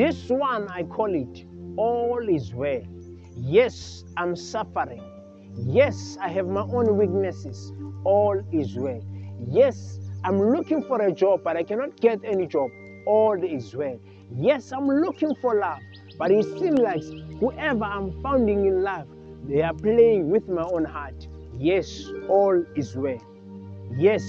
This one I call it all is well. Yes, I'm suffering. Yes, I have my own weaknesses. All is well. Yes, I'm looking for a job, but I cannot get any job. All is well. Yes, I'm looking for love, but it seems like whoever I'm finding in love, they are playing with my own heart. Yes, all is well. Yes,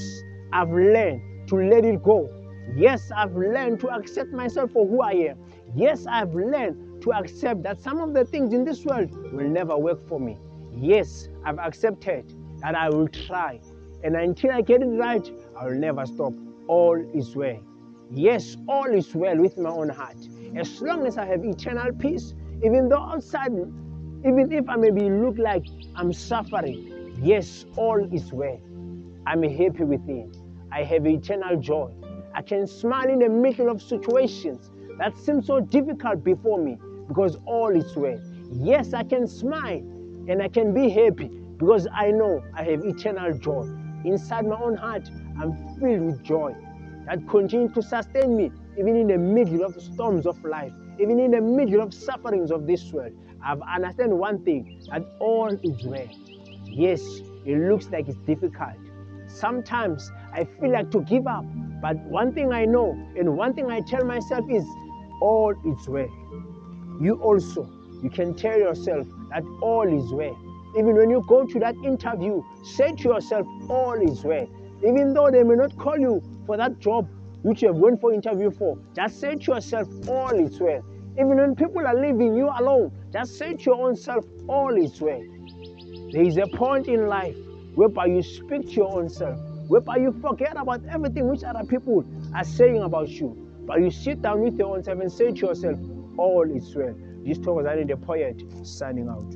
I've learned to let it go. Yes, I've learned to accept myself for who I am. Yes, I've learned to accept that some of the things in this world will never work for me. Yes, I've accepted that I will try. And until I get it right, I will never stop. All is well. Yes, all is well with my own heart. As long as I have eternal peace, even though outside, even if I maybe look like I'm suffering, yes, all is well. I'm happy within. I have eternal joy. I can smile in the middle of situations that seem so difficult before me because all is well. Yes, I can smile and I can be happy because I know I have eternal joy. Inside my own heart, I'm filled with joy that continues to sustain me even in the middle of storms of life, even in the middle of sufferings of this world. I've understand one thing that all is well. Yes, it looks like it's difficult. Sometimes I feel like to give up, but one thing I know and one thing I tell myself is all is well. You also, you can tell yourself that all is well. Even when you go to that interview, say to yourself, all is well. Even though they may not call you for that job which you have went for interview for, just say to yourself, all is well. Even when people are leaving you alone, just say to your own self, all is well. There is a point in life whereby you speak to your own self, whereby you forget about everything which other people are saying about you. But you sit down with your own oh, self and say to yourself, all is well. This talk was only the poet signing out.